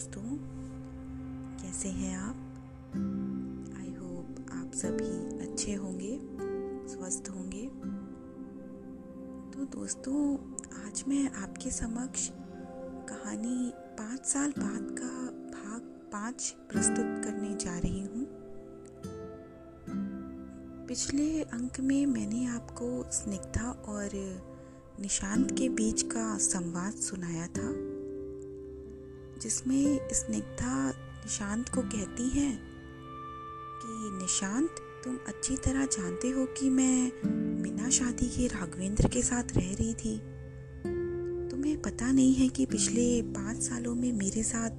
दोस्तों, कैसे हैं आप? आई होप आप सभी अच्छे होंगे, स्वस्थ होंगे। तो दोस्तों, आज मैं आपके समक्ष कहानी पाँच साल बाद का भाग पाँच प्रस्तुत करने जा रही हूँ। पिछले अंक में मैंने आपको स्निग्धा और निशांत के बीच का संवाद सुनाया था। जिसमें स्निग्धा निशांत को कहती है कि, निशांत, तुम अच्छी तरह जानते हो कि मैं बिना शादी के राघवेंद्र के साथ रह रही थी। तुम्हें पता नहीं है कि पिछले पाँच सालों में मेरे साथ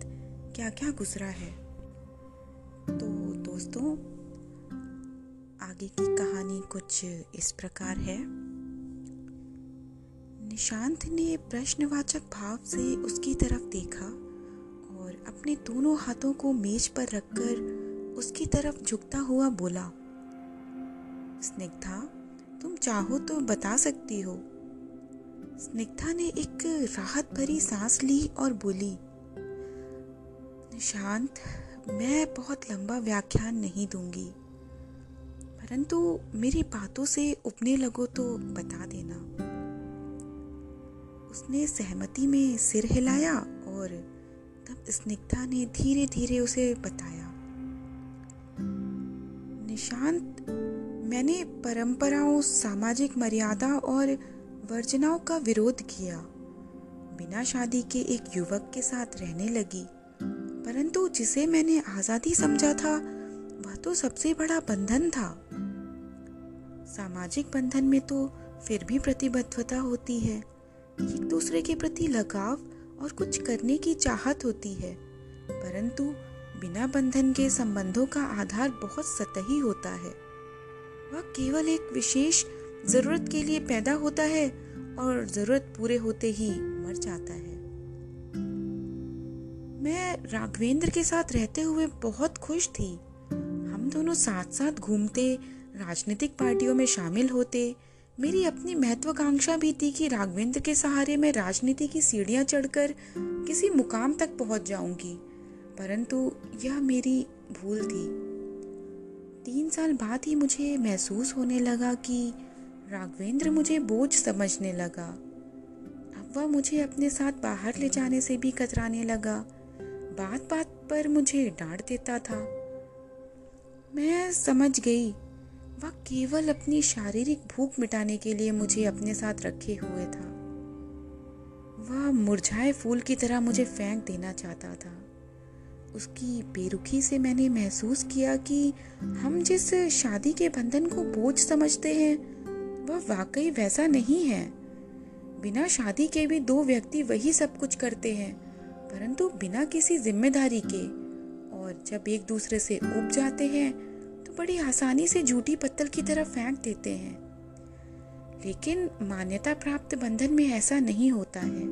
क्या क्या गुजरा है। तो दोस्तों, आगे की कहानी कुछ इस प्रकार है। निशांत ने प्रश्नवाचक भाव से उसकी तरफ़ देखा। अपने दोनों हाथों को मेज पर रखकर उसकी तरफ़ झुकता हुआ बोला, स्निग्धा, तुम चाहो तो बता सकती हो। स्निग्धा ने एक राहत भरी सांस ली और बोली, निशांत, मैं बहुत लंबा व्याख्यान नहीं दूँगी, परंतु मेरी बातों से उपने लगो तो बता देना। उसने सहमति में सिर हिलाया और तब स्निग्धा ने धीरे धीरे उसे बताया। निशांत, मैंने परंपराओं, सामाजिक मर्यादा और वर्जनाओं का विरोध किया। बिना शादी के एक युवक के साथ रहने लगी। परंतु जिसे मैंने आज़ादी समझा था, वह तो सबसे बड़ा बंधन था। सामाजिक बंधन में तो फिर भी प्रतिबद्धता होती है। एक दूसरे के प्रति लगाव और कुछ करने की चाहत होती है, परंतु बिना बंधन के संबंधों का आधार बहुत सतही होता है। वह केवल एक विशेष ज़रूरत के लिए पैदा होता है और ज़रूरत पूरे होते ही मर जाता है। मैं राघवेंद्र के साथ रहते हुए बहुत खुश थी। हम दोनों साथ साथ घूमते, राजनीतिक पार्टियों में शामिल होते मेरी अपनी महत्वाकांक्षा भी थी कि राघवेंद्र के सहारे मैं राजनीति की सीढ़ियाँ चढ़कर किसी मुकाम तक पहुँच जाऊँगी। परंतु यह मेरी भूल थी। तीन साल बाद ही मुझे महसूस होने लगा कि राघवेंद्र मुझे बोझ समझने लगा। अब वह मुझे अपने साथ बाहर ले जाने से भी कतराने लगा। बात बात पर मुझे डांट देता था। मैं समझ गई वह केवल अपनी शारीरिक भूख मिटाने के लिए मुझे अपने साथ रखे हुए था। वह मुरझाए फूल की तरह मुझे फेंक देना चाहता था। उसकी बेरुखी से मैंने महसूस किया कि हम जिस शादी के बंधन को बोझ समझते हैं, वह वाकई वैसा नहीं है। बिना शादी के भी दो व्यक्ति वही सब कुछ करते हैं, परंतु बिना किसी ज़िम्मेदारी के, और जब एक दूसरे से उब जाते हैं तो बड़ी आसानी से झूठी पत्तल की तरफ़ फेंक देते हैं। लेकिन मान्यता प्राप्त बंधन में ऐसा नहीं होता है।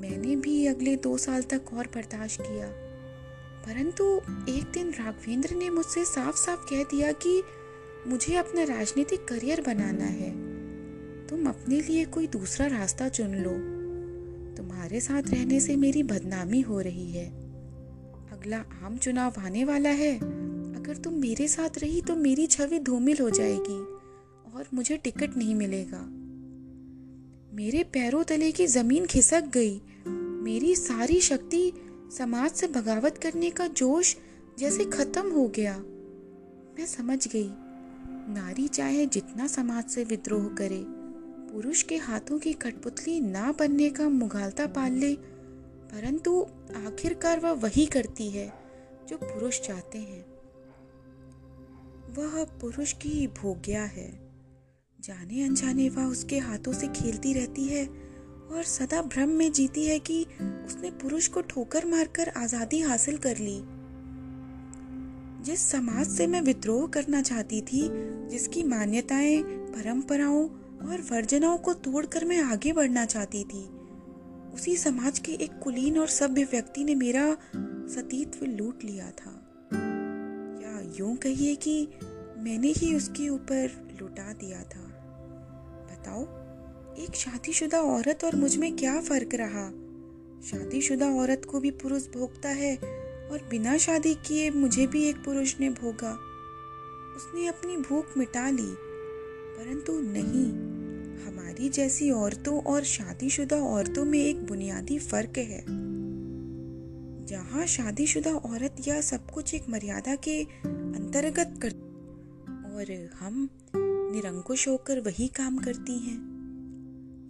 मैंने भी अगले दो साल तक और बर्दाश्त किया। परंतु एक दिन राघवेंद्र ने मुझसे साफ़ साफ़ कह दिया कि मुझे अपना राजनीतिक करियर बनाना है। तुम अपने लिए कोई दूसरा रास्ता चुन लो। तुम्हारे साथ रहने से मेरी बदनामी हो रही है। अगला आम चुनाव आने वाला है। अगर तुम मेरे साथ रही तो मेरी छवि धूमिल हो जाएगी और मुझे टिकट नहीं मिलेगा। मेरे पैरों तले की ज़मीन खिसक गई। मेरी सारी शक्ति समाज से बगावत करने का जोश जैसे खत्म हो गया। मैं समझ गई, नारी चाहे जितना समाज से विद्रोह करे, पुरुष के हाथों की कठपुतली ना बनने का मुगालता पाल ले, परंतु आखिरकार वह वही करती है जो पुरुष चाहते हैं। वह पुरुष की भोग्या है। जाने अनजाने वह उसके हाथों से खेलती रहती है और सदा भ्रम में जीती है कि उसने पुरुष को ठोकर मारकर आज़ादी हासिल कर ली। जिस समाज से मैं विद्रोह करना चाहती थी, जिसकी मान्यताएँ, परंपराओं और वर्जनाओं को तोड़कर मैं आगे बढ़ना चाहती थी, उसी समाज के एक कुलीन और सभ्य व्यक्ति ने मेरा सतीत्व लूट लिया था। यूँ कहिए कि मैंने ही उसके ऊपर लुटा दिया था। बताओ, एक शादीशुदा औरत और मुझमें क्या फ़र्क रहा? शादीशुदा औरत को भी पुरुष भोगता है और बिना शादी किए मुझे भी एक पुरुष ने भोगा। उसने अपनी भूख मिटा ली, परंतु नहीं, हमारी जैसी औरतों और शादीशुदा औरतों में एक बुनियादी फ़र्क है। जहाँ शादीशुदा औरत या सब कुछ एक मर्यादा के अंतर्गत कर और हम निरंकुश होकर वही काम करती हैं।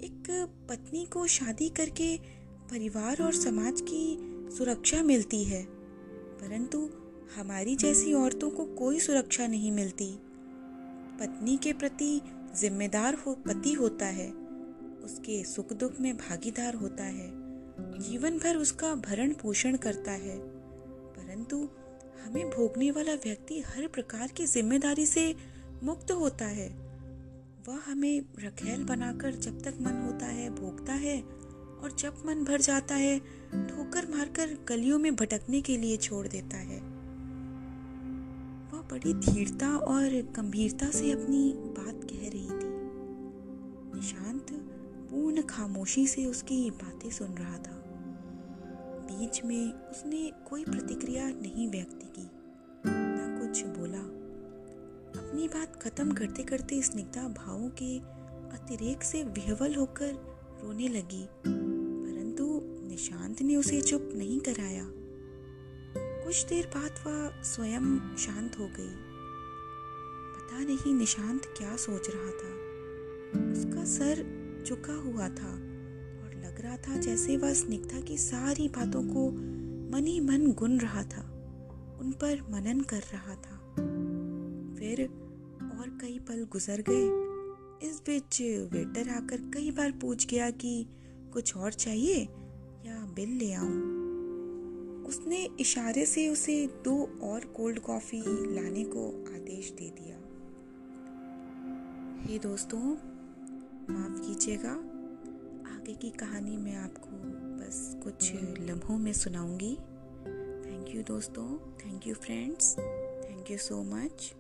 एक पत्नी को शादी करके परिवार और समाज की सुरक्षा मिलती है, परंतु हमारी जैसी औरतों को कोई सुरक्षा नहीं मिलती। पत्नी के प्रति जिम्मेदार हो पति होता है, उसके सुख दुख में भागीदार होता है। जीवन भर उसका भरण पोषण करता है। परंतु हमें भोगने वाला व्यक्ति हर प्रकार की ज़िम्मेदारी से मुक्त होता है। वह हमें रखेल बनाकर जब तक मन होता है, भोगता है और जब मन भर जाता है, ठोकर मारकर गलियों में भटकने के लिए छोड़ देता है। वह बड़ी धीरता और गंभीरता से अपनी बात कह रही थी। निशांत पूर्ण खामोशी से उसकी बातें सुन रहा था। बीच में उसने कोई प्रतिक्रिया नहीं व्यक्त की, ना कुछ बोला। अपनी बात खत्म करते करते स्निग्धा भावों के अतिरेक से विहवल होकर रोने लगी, परंतु निशांत ने उसे चुप नहीं कराया। कुछ देर बाद वह स्वयं शांत हो गई। पता नहीं निशांत क्या सोच रहा था। उसका सर झुका हुआ था। लग रहा था जैसे वह स्निग्धा की सारी बातों को मन ही मन गुन रहा था, उन पर मनन कर रहा था। फिर और कई पल गुजर गए। इस बीच वेटर आकर कई बार पूछ गया कि, कुछ और चाहिए या बिल ले आऊँ? उसने इशारे से उसे दो और कोल्ड कॉफ़ी लाने को आदेश दे दिया। हे दोस्तों, माफ़ कीजिएगा आगे की कहानी मैं आपको बस कुछ लम्हों में सुनाऊँगी। थैंक यू दोस्तों thank you friends thank you so much